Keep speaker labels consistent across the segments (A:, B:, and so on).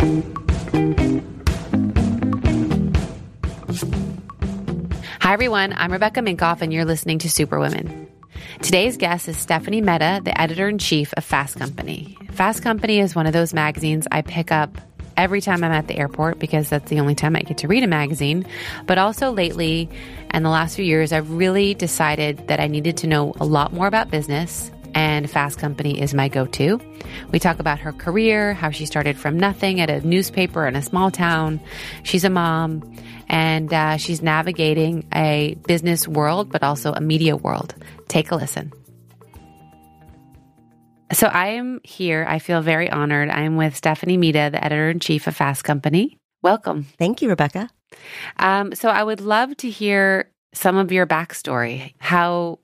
A: Hi, everyone. I'm Rebecca Minkoff, and you're listening to Superwomen. Today's guest is Stephanie Mehta, the editor in chief of Fast Company. Fast Company is one of those magazines I pick up every time I'm at the airport because that's the only time I get to read a magazine. But also lately, and the last few years, I've really decided that I needed to know a lot more about business and Fast Company is my go to. We talk about her career, how she started from nothing at a newspaper in a small town. She's a mom and uh, she's navigating a business world, but also a media world. Take a listen. So I am here. I feel very honored. I am with Stephanie Mehta, the editor in chief of Fast Company. Welcome.
B: Thank you, Rebecca.
A: Um, so I would love to hear some of your backstory, how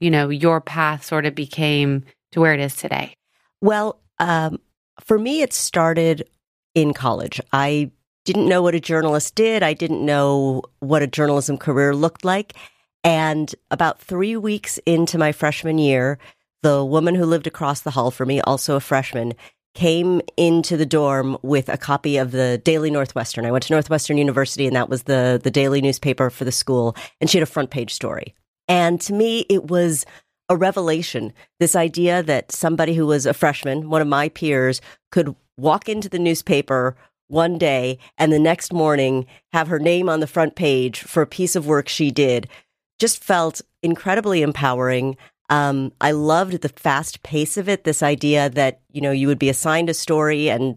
A: you know, your path sort of became to where it is today?
B: Well, um, for me, it started in college. I didn't know what a journalist did. I didn't know what a journalism career looked like. And about three weeks into my freshman year, the woman who lived across the hall from me, also a freshman, came into the dorm with a copy of the Daily Northwestern. I went to Northwestern University and that was the, the daily newspaper for the school. And she had a front page story. And to me, it was a revelation. This idea that somebody who was a freshman, one of my peers, could walk into the newspaper one day and the next morning have her name on the front page for a piece of work she did just felt incredibly empowering. Um, I loved the fast pace of it. This idea that, you know, you would be assigned a story and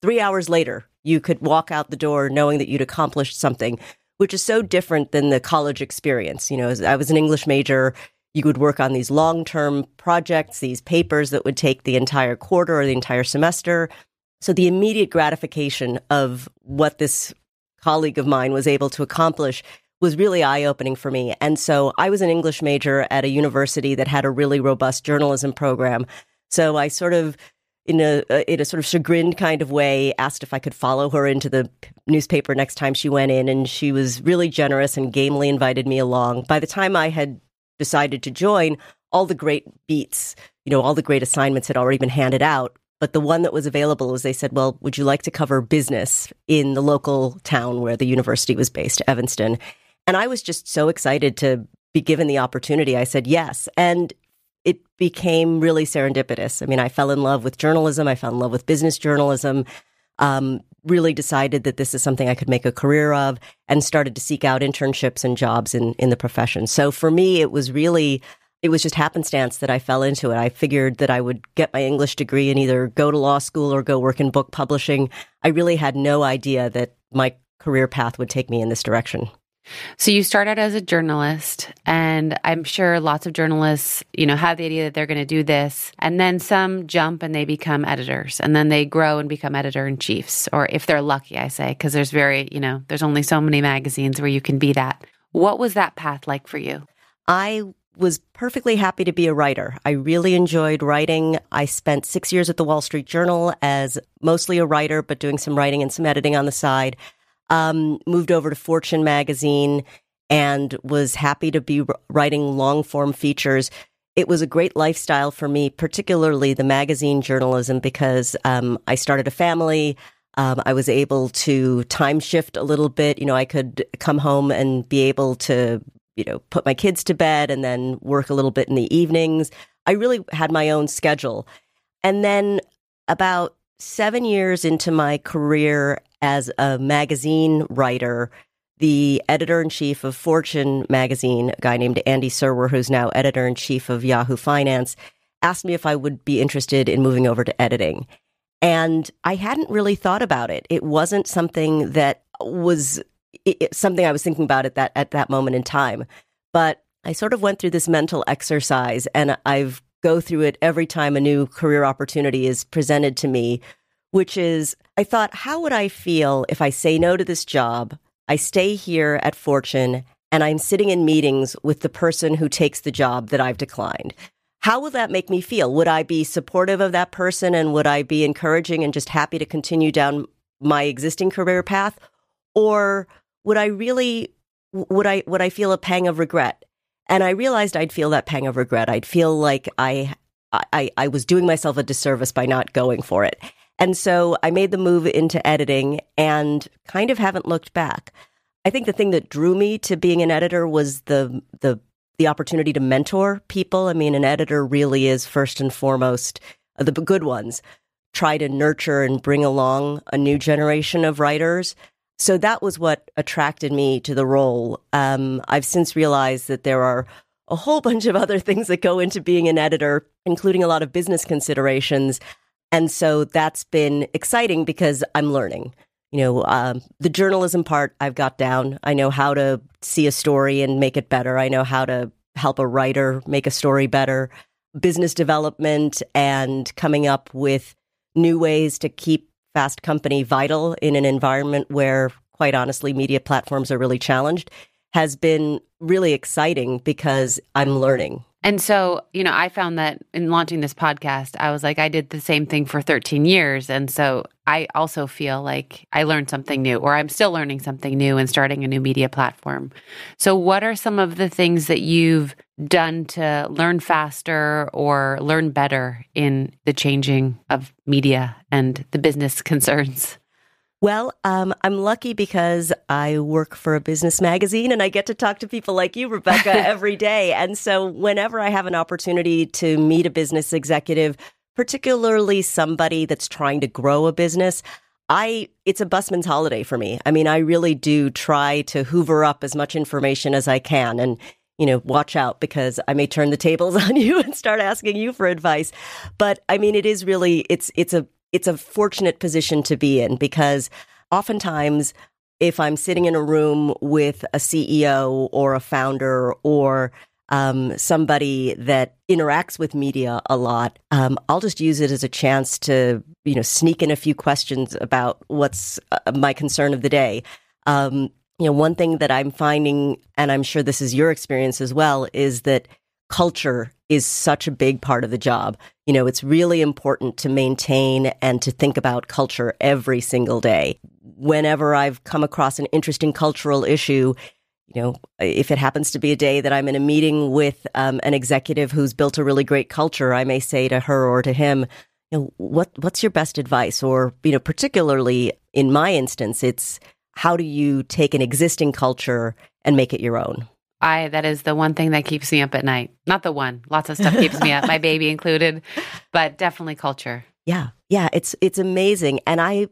B: three hours later you could walk out the door knowing that you'd accomplished something which is so different than the college experience. You know, I was an English major. You would work on these long term projects, these papers that would take the entire quarter or the entire semester. So the immediate gratification of what this colleague of mine was able to accomplish was really eye opening for me. And so I was an English major at a university that had a really robust journalism program. So I sort of in a in a sort of chagrined kind of way asked if I could follow her into the newspaper next time she went in and she was really generous and gamely invited me along. By the time I had decided to join, all the great beats, you know, all the great assignments had already been handed out. But the one that was available was they said, Well, would you like to cover business in the local town where the university was based, Evanston? And I was just so excited to be given the opportunity. I said yes. And it became really serendipitous. I mean, I fell in love with journalism. I fell in love with business journalism. Um, really decided that this is something I could make a career of and started to seek out internships and jobs in, in the profession. So for me, it was really, it was just happenstance that I fell into it. I figured that I would get my English degree and either go to law school or go work in book publishing. I really had no idea that my career path would take me in this direction.
A: So you start out as a journalist, and I'm sure lots of journalists, you know, have the idea that they're going to do this, and then some jump and they become editors, and then they grow and become editor in chiefs, or if they're lucky, I say, because there's very, you know, there's only so many magazines where you can be that. What was that path like for you?
B: I was perfectly happy to be a writer. I really enjoyed writing. I spent six years at the Wall Street Journal as mostly a writer, but doing some writing and some editing on the side um, moved over to Fortune magazine and was happy to be writing long form features. It was a great lifestyle for me, particularly the magazine journalism, because um, I started a family. Um, I was able to time shift a little bit. You know, I could come home and be able to, you know, put my kids to bed and then work a little bit in the evenings. I really had my own schedule. And then about seven years into my career as a magazine writer, the editor in chief of Fortune magazine, a guy named Andy Serwer, who's now editor in chief of Yahoo Finance, asked me if I would be interested in moving over to editing. And I hadn't really thought about it. It wasn't something that was it, something I was thinking about at that at that moment in time. But I sort of went through this mental exercise and I've go through it every time a new career opportunity is presented to me, which is I thought, how would I feel if I say no to this job? I stay here at Fortune and I'm sitting in meetings with the person who takes the job that I've declined. How will that make me feel? Would I be supportive of that person and would I be encouraging and just happy to continue down my existing career path? Or would I really would I would I feel a pang of regret? And I realized I'd feel that pang of regret. I'd feel like I I, I was doing myself a disservice by not going for it. And so I made the move into editing and kind of haven't looked back. I think the thing that drew me to being an editor was the the the opportunity to mentor people. I mean, an editor really is first and foremost uh, the good ones try to nurture and bring along a new generation of writers. So that was what attracted me to the role. Um, I've since realized that there are a whole bunch of other things that go into being an editor, including a lot of business considerations. And so that's been exciting because I'm learning. You know, um, the journalism part I've got down. I know how to see a story and make it better. I know how to help a writer make a story better. Business development and coming up with new ways to keep Fast Company vital in an environment where, quite honestly, media platforms are really challenged has been really exciting because I'm learning.
A: And so, you know, I found that in launching this podcast, I was like, I did the same thing for 13 years. And so I also feel like I learned something new, or I'm still learning something new and starting a new media platform. So, what are some of the things that you've done to learn faster or learn better in the changing of media and the business concerns?
B: Well, um, I'm lucky because I work for a business magazine and I get to talk to people like you, Rebecca, every day. And so whenever I have an opportunity to meet a business executive, particularly somebody that's trying to grow a business, I it's a busman's holiday for me. I mean, I really do try to hoover up as much information as I can and you know, watch out because I may turn the tables on you and start asking you for advice. But I mean, it is really it's it's a it's a fortunate position to be in because oftentimes if I'm sitting in a room with a CEO or a founder or um, somebody that interacts with media a lot, um, I'll just use it as a chance to, you know, sneak in a few questions about what's uh, my concern of the day. Um, you know, one thing that I'm finding, and I'm sure this is your experience as well, is that culture is such a big part of the job. You know, it's really important to maintain and to think about culture every single day. Whenever I've come across an interesting cultural issue, you know, if it happens to be a day that I'm in a meeting with um, an executive who's built a really great culture, I may say to her or to him, you know, what what's your best advice? Or you know, particularly in my instance, it's how do you take an existing culture and make it your own?
A: I that is the one thing that keeps me up at night. Not the one. Lots of stuff keeps me up, my baby included, but definitely culture.
B: Yeah. Yeah, it's it's amazing and I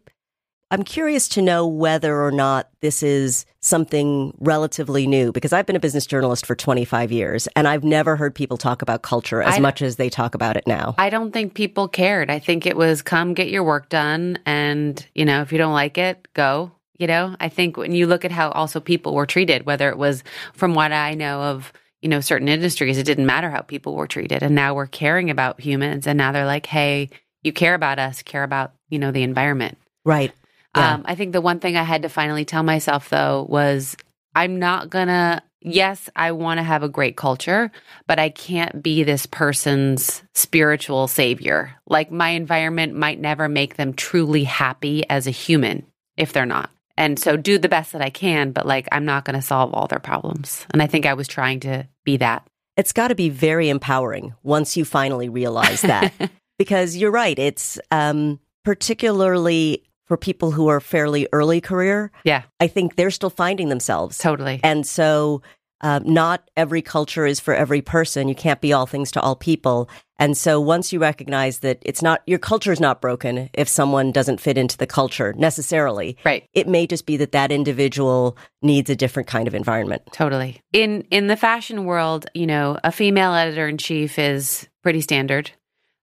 B: I'm curious to know whether or not this is something relatively new because I've been a business journalist for 25 years and I've never heard people talk about culture as I, much as they talk about it now.
A: I don't think people cared. I think it was come get your work done and, you know, if you don't like it, go. You know, I think when you look at how also people were treated, whether it was from what I know of, you know, certain industries, it didn't matter how people were treated. And now we're caring about humans. And now they're like, hey, you care about us, care about, you know, the environment.
B: Right.
A: Yeah. Um, I think the one thing I had to finally tell myself, though, was I'm not going to, yes, I want to have a great culture, but I can't be this person's spiritual savior. Like my environment might never make them truly happy as a human if they're not. And so do the best that I can, but like I'm not going to solve all their problems. And I think I was trying to be that.
B: It's got to be very empowering once you finally realize that. because you're right. It's um, particularly for people who are fairly early career.
A: Yeah.
B: I think they're still finding themselves.
A: Totally.
B: And so uh, not every culture is for every person. You can't be all things to all people. And so once you recognize that it's not, your culture is not broken if someone doesn't fit into the culture necessarily.
A: Right.
B: It may just be that that individual needs a different kind of environment.
A: Totally. In, in the fashion world, you know, a female editor in chief is pretty standard.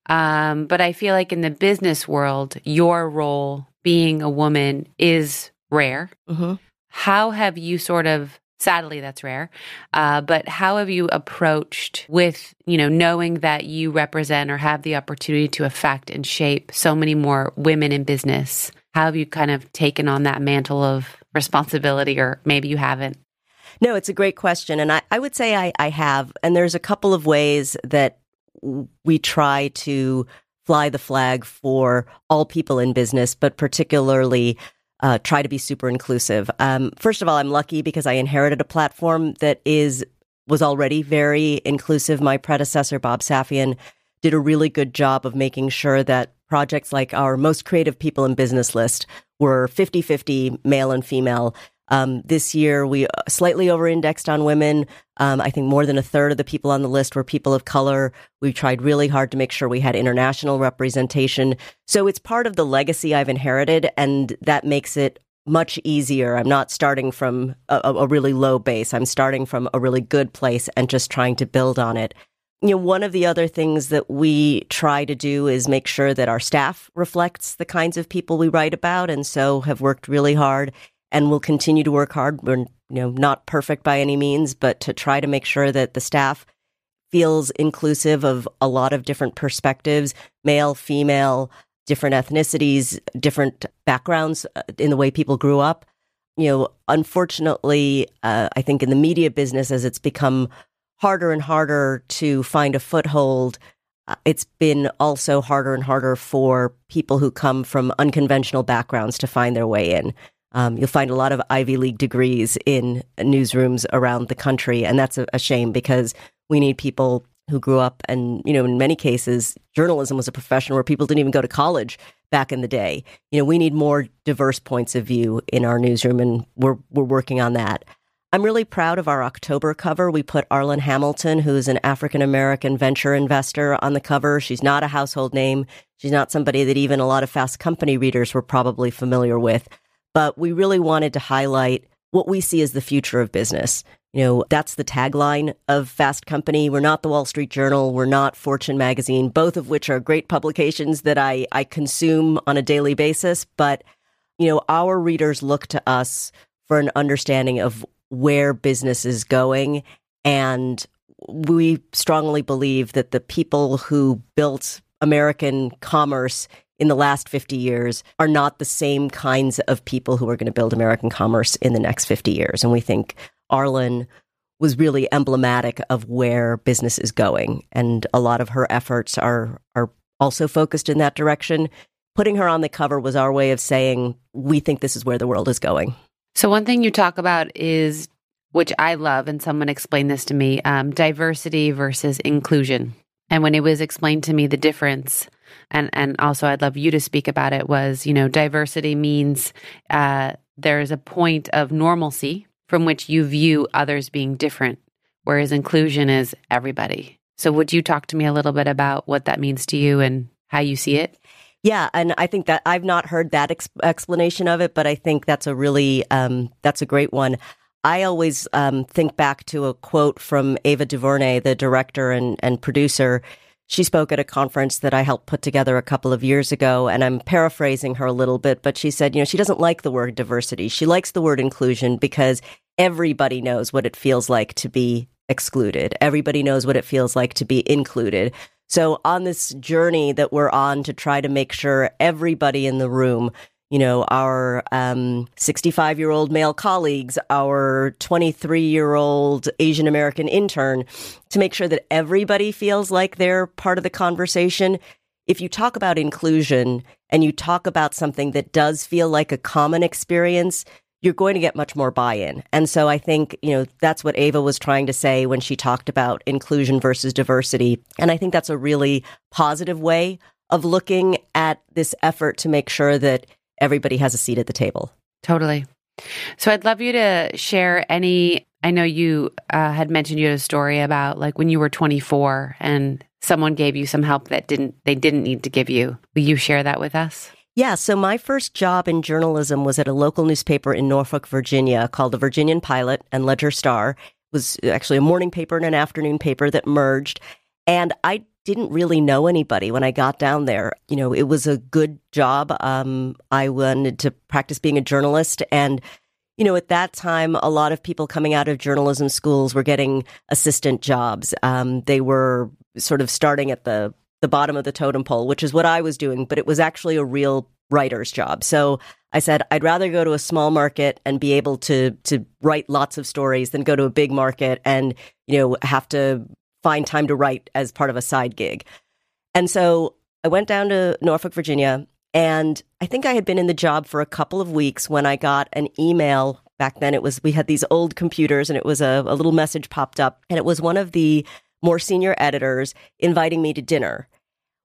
A: Um, but I feel like in the business world, your role being a woman is rare. Mm-hmm. How have you sort of Sadly, that's rare. Uh, but how have you approached with, you know, knowing that you represent or have the opportunity to affect and shape so many more women in business? How have you kind of taken on that mantle of responsibility, or maybe you haven't?
B: No, it's a great question. And I, I would say I, I have. And there's a couple of ways that we try to fly the flag for all people in business, but particularly uh, try to be super inclusive. Um, first of all, I'm lucky because I inherited a platform that is was already very inclusive. My predecessor, Bob Safian, did a really good job of making sure that projects like our most creative people in business list were 50 50 male and female. Um, this year, we slightly over indexed on women. Um, I think more than a third of the people on the list were people of color. We tried really hard to make sure we had international representation. So it's part of the legacy I've inherited, and that makes it much easier. I'm not starting from a, a really low base. I'm starting from a really good place and just trying to build on it you know, one of the other things that we try to do is make sure that our staff reflects the kinds of people we write about, and so have worked really hard and we'll continue to work hard. We're you know not perfect by any means, but to try to make sure that the staff feels inclusive of a lot of different perspectives, male, female, different ethnicities, different backgrounds uh, in the way people grew up. You know, unfortunately, uh, I think in the media business, as it's become harder and harder to find a foothold. Uh, it's been also harder and harder for people who come from unconventional backgrounds to find their way in. Um, you'll find a lot of Ivy League degrees in newsrooms around the country, and that's a, a shame because we need people who grew up and you know in many cases journalism was a profession where people didn't even go to college back in the day you know we need more diverse points of view in our newsroom and we're we're working on that I'm really proud of our October cover. We put Arlan Hamilton, who's an African American venture investor, on the cover. She's not a household name. She's not somebody that even a lot of Fast Company readers were probably familiar with. But we really wanted to highlight what we see as the future of business. You know, that's the tagline of Fast Company. We're not the Wall Street Journal. We're not Fortune Magazine, both of which are great publications that I, I consume on a daily basis. But, you know, our readers look to us for an understanding of where business is going. And we strongly believe that the people who built American commerce in the last 50 years are not the same kinds of people who are going to build American commerce in the next 50 years. And we think Arlan was really emblematic of where business is going. And a lot of her efforts are, are also focused in that direction. Putting her on the cover was our way of saying, we think this is where the world is going.
A: So, one thing you talk about is, which I love, and someone explained this to me um, diversity versus inclusion. And when it was explained to me, the difference, and, and also I'd love you to speak about it, was, you know, diversity means uh, there's a point of normalcy from which you view others being different, whereas inclusion is everybody. So, would you talk to me a little bit about what that means to you and how you see it?
B: Yeah, and I think that I've not heard that ex- explanation of it, but I think that's a really um, that's a great one. I always um, think back to a quote from Ava DuVernay, the director and, and producer. She spoke at a conference that I helped put together a couple of years ago, and I'm paraphrasing her a little bit, but she said, you know, she doesn't like the word diversity. She likes the word inclusion because everybody knows what it feels like to be excluded. Everybody knows what it feels like to be included. So on this journey that we're on to try to make sure everybody in the room you know, our 65 um, year old male colleagues, our 23 year old Asian American intern, to make sure that everybody feels like they're part of the conversation. If you talk about inclusion and you talk about something that does feel like a common experience, you're going to get much more buy-in. And so I think, you know, that's what Ava was trying to say when she talked about inclusion versus diversity. And I think that's a really positive way of looking at this effort to make sure that everybody has a seat at the table.
A: Totally. So I'd love you to share any I know you uh, had mentioned you had a story about like when you were 24 and someone gave you some help that didn't they didn't need to give you. Will you share that with us?
B: Yeah, so my first job in journalism was at a local newspaper in Norfolk, Virginia called the Virginian Pilot and Ledger Star. It was actually a morning paper and an afternoon paper that merged. And I didn't really know anybody when I got down there. You know, it was a good job. Um, I wanted to practice being a journalist. And, you know, at that time, a lot of people coming out of journalism schools were getting assistant jobs. Um, they were sort of starting at the the bottom of the totem pole, which is what I was doing, but it was actually a real writer's job. So I said I'd rather go to a small market and be able to to write lots of stories than go to a big market and you know have to find time to write as part of a side gig. And so I went down to Norfolk, Virginia, and I think I had been in the job for a couple of weeks when I got an email. Back then, it was we had these old computers, and it was a, a little message popped up, and it was one of the more senior editors inviting me to dinner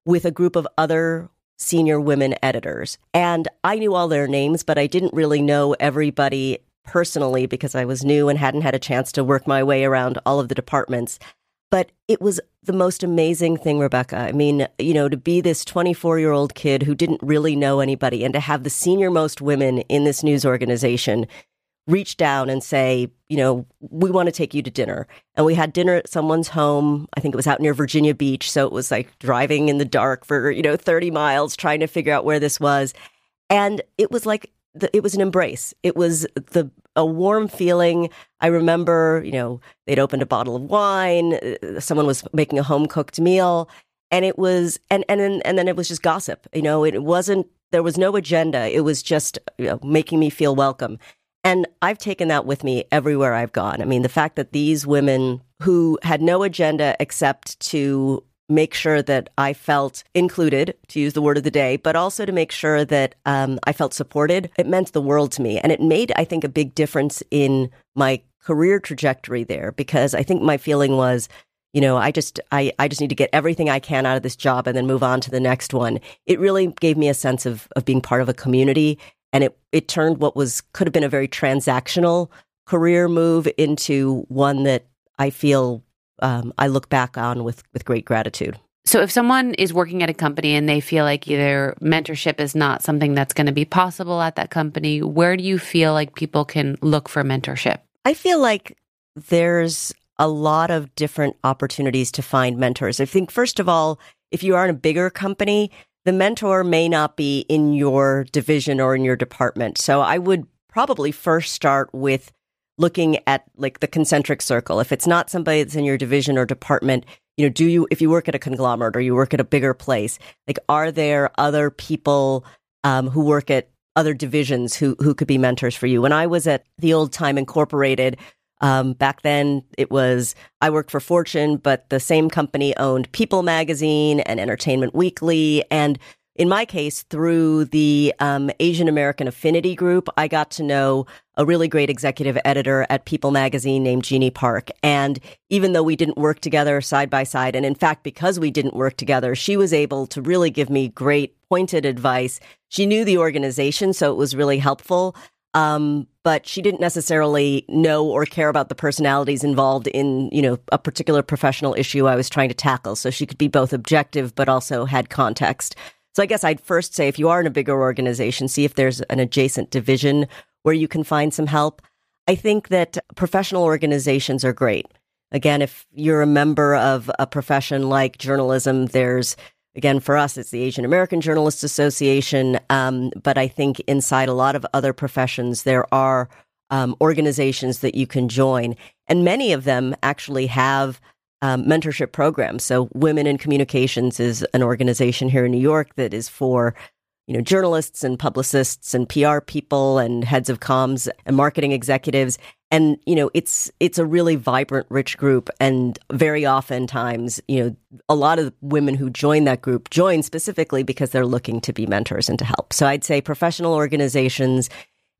B: with a group of other senior women editors. And I knew all their names, but I didn't really know everybody personally because I was new and hadn't had a chance to work my way around all of the departments. But it was the most amazing thing, Rebecca. I mean, you know, to be this 24 year old kid who didn't really know anybody and to have the senior most women in this news organization reach down and say, you know, we want to take you to dinner. And we had dinner at someone's home. I think it was out near Virginia Beach. So it was like driving in the dark for, you know, 30 miles trying to figure out where this was. And it was like, the, it was an embrace. It was the a warm feeling. I remember, you know, they'd opened a bottle of wine. Uh, someone was making a home cooked meal, and it was, and and then and then it was just gossip. You know, it wasn't. There was no agenda. It was just you know, making me feel welcome. And I've taken that with me everywhere I've gone. I mean, the fact that these women who had no agenda except to make sure that I felt included, to use the word of the day, but also to make sure that um, I felt supported, it meant the world to me. And it made, I think, a big difference in my career trajectory there because I think my feeling was, you know, I just I, I just need to get everything I can out of this job and then move on to the next one. It really gave me a sense of of being part of a community and it it turned what was could have been a very transactional career move into one that I feel um, I look back on with with great gratitude.
A: So, if someone is working at a company and they feel like either mentorship is not something that's going to be possible at that company, where do you feel like people can look for mentorship?
B: I feel like there's a lot of different opportunities to find mentors. I think, first of all, if you are in a bigger company, the mentor may not be in your division or in your department. So I would probably first start with looking at like the concentric circle. If it's not somebody that's in your division or department, you know, do you, if you work at a conglomerate or you work at a bigger place, like, are there other people um, who work at other divisions who, who could be mentors for you? When I was at the old time incorporated, um, back then, it was I worked for Fortune, but the same company owned People Magazine and Entertainment Weekly. And in my case, through the um, Asian American Affinity Group, I got to know a really great executive editor at People Magazine named Jeannie Park. And even though we didn't work together side by side, and in fact, because we didn't work together, she was able to really give me great pointed advice. She knew the organization, so it was really helpful. Um, but she didn't necessarily know or care about the personalities involved in, you know, a particular professional issue I was trying to tackle. So she could be both objective, but also had context. So I guess I'd first say if you are in a bigger organization, see if there's an adjacent division where you can find some help. I think that professional organizations are great. Again, if you're a member of a profession like journalism, there's Again, for us, it's the Asian American Journalists Association. Um, but I think inside a lot of other professions, there are um, organizations that you can join. And many of them actually have um, mentorship programs. So, Women in Communications is an organization here in New York that is for you know journalists and publicists and PR people and heads of comms and marketing executives. And you know it's it's a really vibrant rich group. And very oftentimes you know a lot of women who join that group join specifically because they're looking to be mentors and to help. So i'd say professional organizations.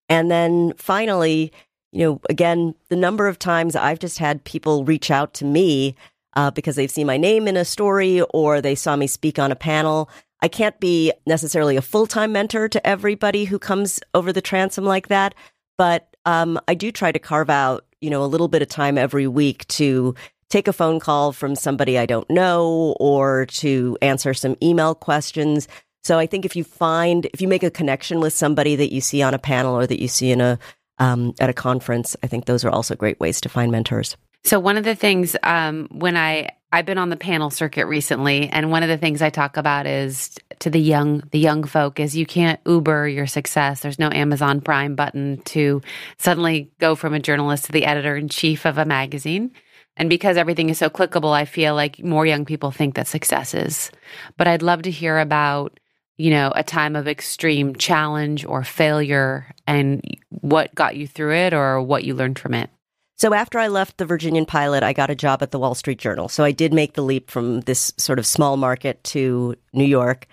B: And then finally you know again the number of times i've just had people reach out to me uh, because they've seen my name in a story or they saw me speak on a panel i can't be necessarily a full-time mentor to everybody who comes over the transom like that but um, I do try to carve out, you know, a little bit of time every week to take a phone call from somebody I don't know or to answer some email questions. So I think if you find, if you make a connection with somebody that you see on a panel or that you see in a, um, at a conference, I think those are also great ways to find mentors.
A: So one of the things um, when I I've been on the panel circuit recently, and one of the things I talk about is to the young the young folk is you can't Uber your success. There's no Amazon Prime button to suddenly go from a journalist to the editor in chief of a magazine. And because everything is so clickable, I feel like more young people think that success is. But I'd love to hear about you know a time of extreme challenge or failure and what got you through it or what you learned from it.
B: So after I left the Virginian pilot, I got a job at the Wall Street Journal. So I did make the leap from this sort of small market to New York.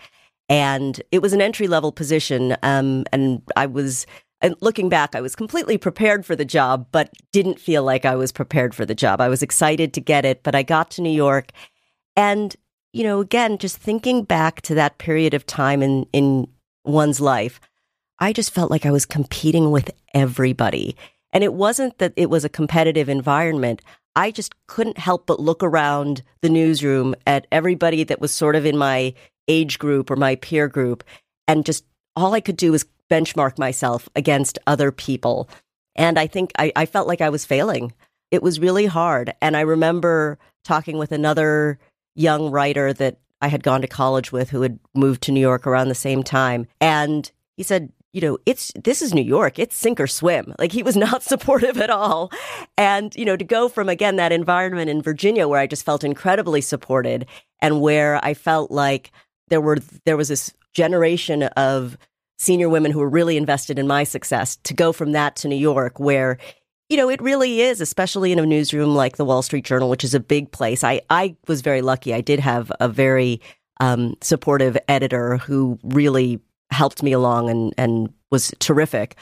B: And it was an entry level position. Um, and I was, and looking back, I was completely prepared for the job, but didn't feel like I was prepared for the job. I was excited to get it, but I got to New York. And, you know, again, just thinking back to that period of time in, in one's life, I just felt like I was competing with everybody. And it wasn't that it was a competitive environment. I just couldn't help but look around the newsroom at everybody that was sort of in my age group or my peer group. And just all I could do was benchmark myself against other people. And I think I, I felt like I was failing. It was really hard. And I remember talking with another young writer that I had gone to college with who had moved to New York around the same time. And he said, you know, it's this is New York. It's sink or swim. Like he was not supportive at all. And, you know, to go from again that environment in Virginia where I just felt incredibly supported and where I felt like there were there was this generation of senior women who were really invested in my success to go from that to New York where you know, it really is, especially in a newsroom like the Wall Street Journal, which is a big place. I, I was very lucky. I did have a very um, supportive editor who really helped me along and, and was terrific.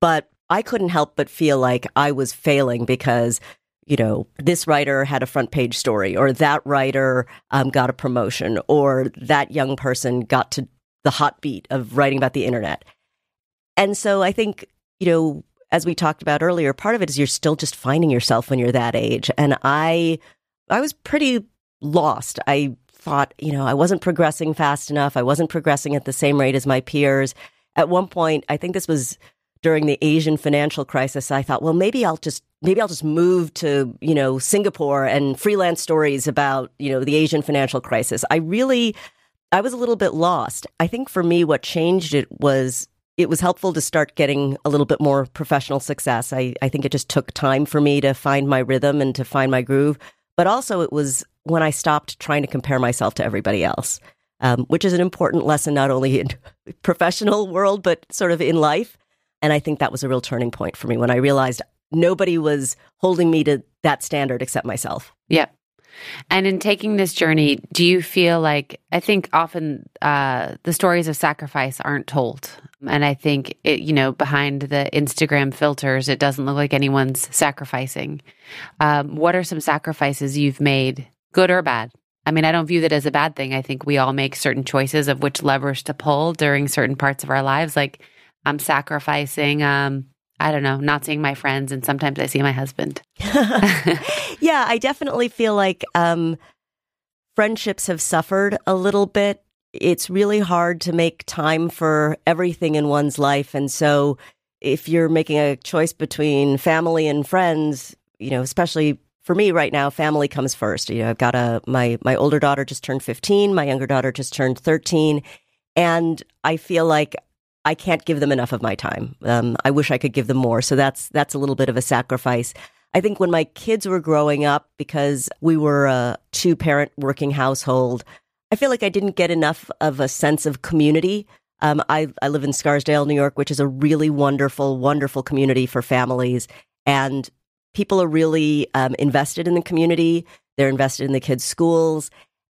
B: But I couldn't help but feel like I was failing because, you know, this writer had a front page story, or that writer um, got a promotion, or that young person got to the hot beat of writing about the internet. And so I think, you know, as we talked about earlier, part of it is you're still just finding yourself when you're that age. And I, I was pretty lost. I thought, you know, I wasn't progressing fast enough. I wasn't progressing at the same rate as my peers. At one point, I think this was during the Asian financial crisis, I thought, well, maybe I'll just maybe I'll just move to, you know, Singapore and freelance stories about, you know, the Asian financial crisis. I really I was a little bit lost. I think for me what changed it was it was helpful to start getting a little bit more professional success. I, I think it just took time for me to find my rhythm and to find my groove. But also, it was when I stopped trying to compare myself to everybody else, um, which is an important lesson not only in professional world but sort of in life. And I think that was a real turning point for me when I realized nobody was holding me to that standard except myself.
A: Yep. And in taking this journey, do you feel like I think often uh, the stories of sacrifice aren't told, and I think it, you know behind the Instagram filters, it doesn't look like anyone's sacrificing. Um, what are some sacrifices you've made, good or bad? I mean, I don't view that as a bad thing. I think we all make certain choices of which levers to pull during certain parts of our lives. Like I'm sacrificing um, I don't know, not seeing my friends, and sometimes I see my husband.
B: yeah, I definitely feel like um, friendships have suffered a little bit. It's really hard to make time for everything in one's life. And so, if you're making a choice between family and friends, you know, especially for me right now, family comes first. You know, I've got a my my older daughter just turned 15, my younger daughter just turned 13, and I feel like I can't give them enough of my time. Um, I wish I could give them more. So that's that's a little bit of a sacrifice. I think when my kids were growing up, because we were a two parent working household, I feel like I didn't get enough of a sense of community. Um, I, I live in Scarsdale, New York, which is a really wonderful, wonderful community for families. And people are really um, invested in the community. They're invested in the kids' schools.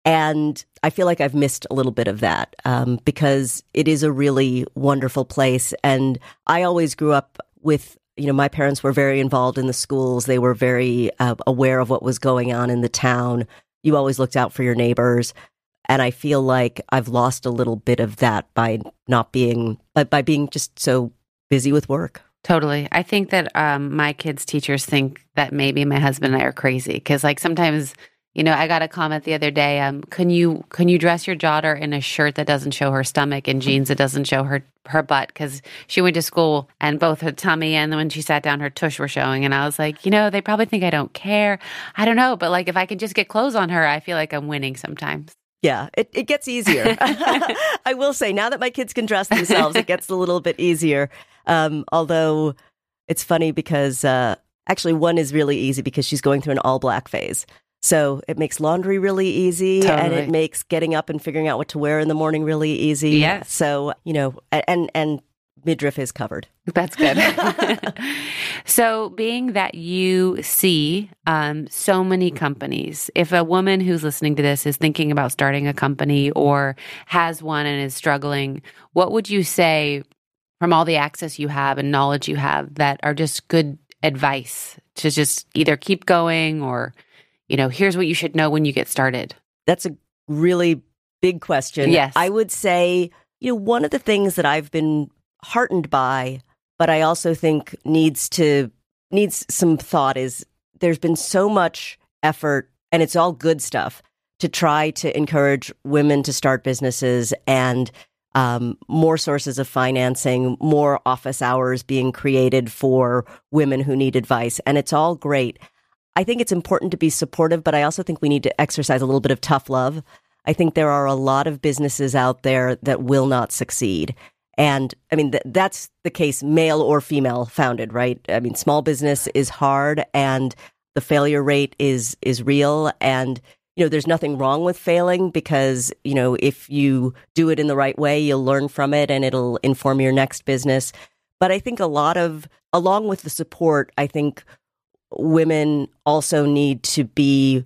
B: And I feel like I've missed a little bit of that um, because it is a really wonderful place. And I always grew up with, you know, my parents were very involved in the schools. They were very uh, aware of what was going on in the town. You always looked out for your neighbors. And I feel like I've lost a little bit of that by not being, uh, by being just so busy with work.
A: Totally. I think that um, my kids' teachers think that maybe my husband and I are crazy because, like, sometimes you know, I got a comment the other day. Um, can you can you dress your daughter in a shirt that doesn't show her stomach and jeans that doesn't show her her butt? Because she went to school and both her tummy and when she sat down, her tush were showing. And I was like, you know, they probably think I don't care. I don't know, but like if I can just get clothes on her, I feel like I'm winning sometimes.
B: Yeah, it, it gets easier. I will say now that my kids can dress themselves, it gets a little bit easier. Um, although it's funny because uh, actually one is really easy because she's going through an all black phase. So it makes laundry really easy totally. and it makes getting up and figuring out what to wear in the morning really easy.
A: Yeah.
B: So, you know, and and midriff is covered.
A: That's good. so, being that you see um, so many companies, if a woman who's listening to this is thinking about starting a company or has one and is struggling, what would you say from all the access you have and knowledge you have that are just good advice to just either keep going or you know, here's what you should know when you get started?
B: That's a really big question.
A: Yes.
B: I would say, you know, one of the things that I've been heartened by, but I also think needs to needs some thought is there's been so much effort and it's all good stuff to try to encourage women to start businesses and um, more sources of financing, more office hours being created for women who need advice. And it's all great. I think it's important to be supportive, but I also think we need to exercise a little bit of tough love. I think there are a lot of businesses out there that will not succeed. And I mean, th- that's the case, male or female founded, right? I mean, small business is hard and the failure rate is, is real. And, you know, there's nothing wrong with failing because, you know, if you do it in the right way, you'll learn from it and it'll inform your next business. But I think a lot of, along with the support, I think women also need to be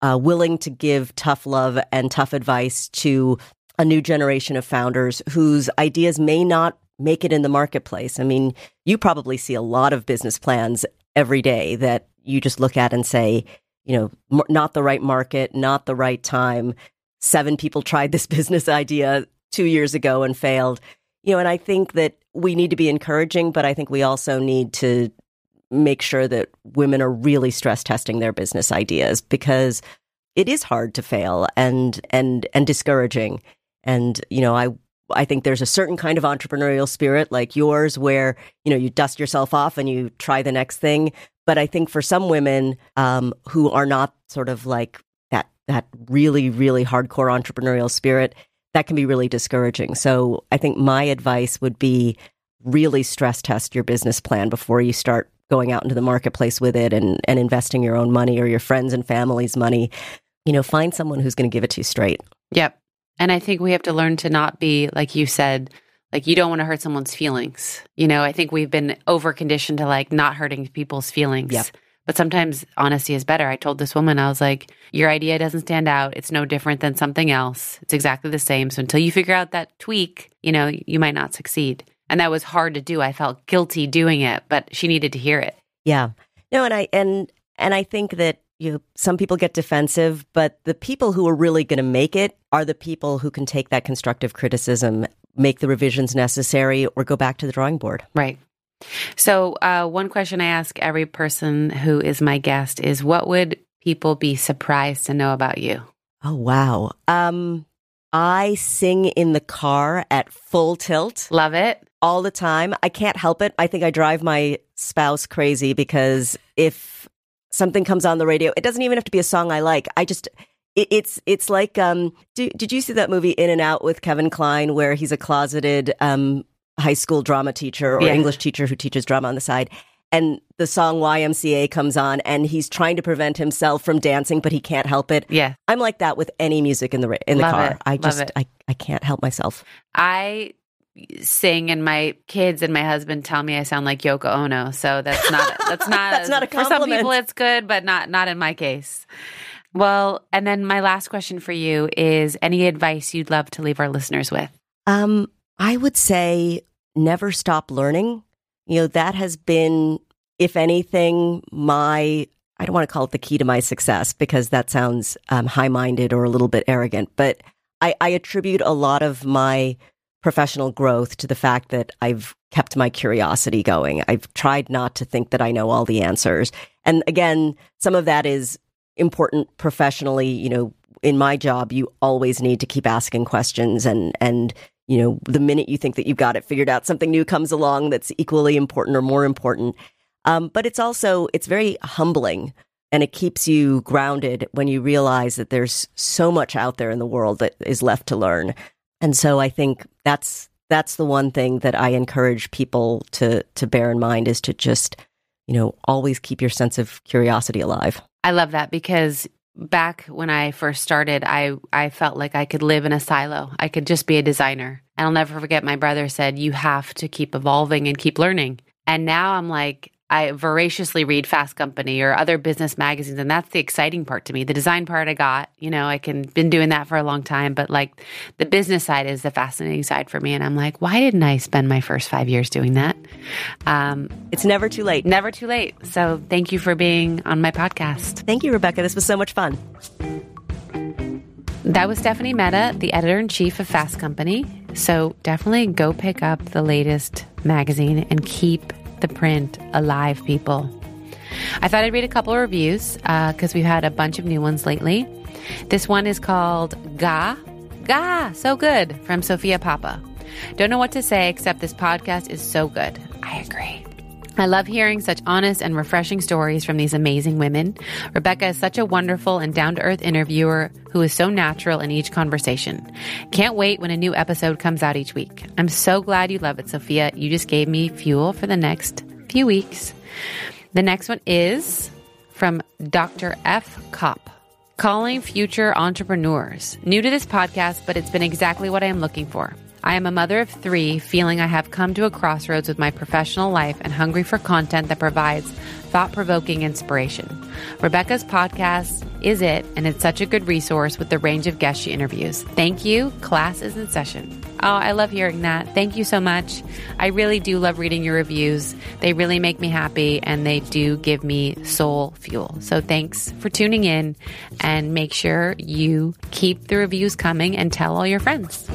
B: uh, willing to give tough love and tough advice to a new generation of founders whose ideas may not make it in the marketplace. I mean, you probably see a lot of business plans every day that you just look at and say, you know, not the right market, not the right time. Seven people tried this business idea two years ago and failed. You know, and I think that we need to be encouraging, but I think we also need to make sure that women are really stress testing their business ideas because it is hard to fail and and and discouraging. And, you know, I I think there's a certain kind of entrepreneurial spirit like yours where, you know, you dust yourself off and you try the next thing. But I think for some women um, who are not sort of like that that really, really hardcore entrepreneurial spirit, that can be really discouraging. So I think my advice would be really stress test your business plan before you start going out into the marketplace with it and, and investing your own money or your friends and family's money. You know, find someone who's going to give it to you straight.
A: Yep. And I think we have to learn to not be, like you said, like you don't want to hurt someone's feelings. You know, I think we've been over conditioned to like not hurting people's feelings.
B: Yep.
A: But sometimes honesty is better. I told this woman, I was like, your idea doesn't stand out. It's no different than something else. It's exactly the same. So until you figure out that tweak, you know, you might not succeed. And that was hard to do. I felt guilty doing it, but she needed to hear it.
B: Yeah. No, and I and and I think that you know, some people get defensive, but the people who are really going to make it are the people who can take that constructive criticism, make the revisions necessary, or go back to the drawing board.
A: Right. So, uh, one question I ask every person who is my guest is what would people be surprised to know about you?
B: Oh, wow. Um, I sing in the car at full tilt.
A: Love it.
B: All the time. I can't help it. I think I drive my spouse crazy because if something comes on the radio, it doesn't even have to be a song I like. I just, it, it's it's like um do, did you see that movie in and out with kevin Kline where he's a closeted um high school drama teacher or
A: Yeah.
B: english teacher who teaches drama on the side and the song ymca comes on and he's trying to prevent himself from dancing but he can't help it
A: Yeah.
B: i'm like that with any music in the in the
A: Love
B: car
A: it.
B: i just. I, I can't help myself
A: I sing and my kids and my husband tell me I sound like Yoko Ono. So that's not that's not
B: That's not a
A: for some people it's good, but not not in my case. Well, and then my last question for you is any advice you'd love to leave our listeners with?
B: Um, I would say never stop learning. You know, that has been, if anything, my, I don't want to call it the key to my success because that sounds um, high minded or a little bit arrogant, but I, I attribute a lot of my professional growth to the fact that I've kept my curiosity going. I've tried not to think that I know all the answers. And again, some of that is important professionally, you know, in my job, you always need to keep asking questions and, and, you know, the minute you think that you've got it figured out, something new comes along that's equally important or more important. Um, but it's also, it's very humbling and it keeps you grounded when you realize that there's so much out there in the world that is left to learn. And so I think that's, that's the one thing that I encourage people to, to bear in mind is to just, you know, always keep your sense of curiosity alive.
A: I love that because back when I first started, I I felt like I could live in a silo. I could just be a designer. And I'll never forget my brother said you have to keep evolving and keep learning. And now I'm like I voraciously read Fast Company or other business magazines and that's the exciting part to me. The design part I got, you know, I can been doing that for a long time, but like the business side is the fascinating side for me and I'm like, why didn't I spend my first 5 years doing that? Um
B: It's never too late.
A: never too late. So, thank you for being on my podcast.
B: Thank you, Rebecca. This was so much fun.
A: That was Stephanie Mehta, the editor in chief of Fast Company. So definitely go pick up the latest magazine and keep the print alive, people. I thought I'd read a couple of reviews because uh, we've had a bunch of new ones lately. This one is called Ga. Ga, so good from Sophia Papa. Don't know what to say except this podcast is so good. I agree. I love hearing such honest and refreshing stories from these amazing women. Rebecca is such a wonderful and down to earth interviewer who is so natural in each conversation. Can't wait when a new episode comes out each week. I'm so glad you love it, Sophia. You just gave me fuel for the next few weeks. The next one is from Dr. F. Kopp. Calling future entrepreneurs. New to this podcast, but it's been exactly what I am looking for. I am a mother of three, feeling I have come to a crossroads with my professional life and hungry for content that provides thought provoking inspiration. Rebecca's podcast is it, and it's such a good resource with the range of guests she interviews. Thank you. Class is in session. Oh, I love hearing that. Thank you so much. I really do love reading your reviews. They really make me happy and they do give me soul fuel. So thanks for tuning in and make sure you keep the reviews coming and tell all your friends.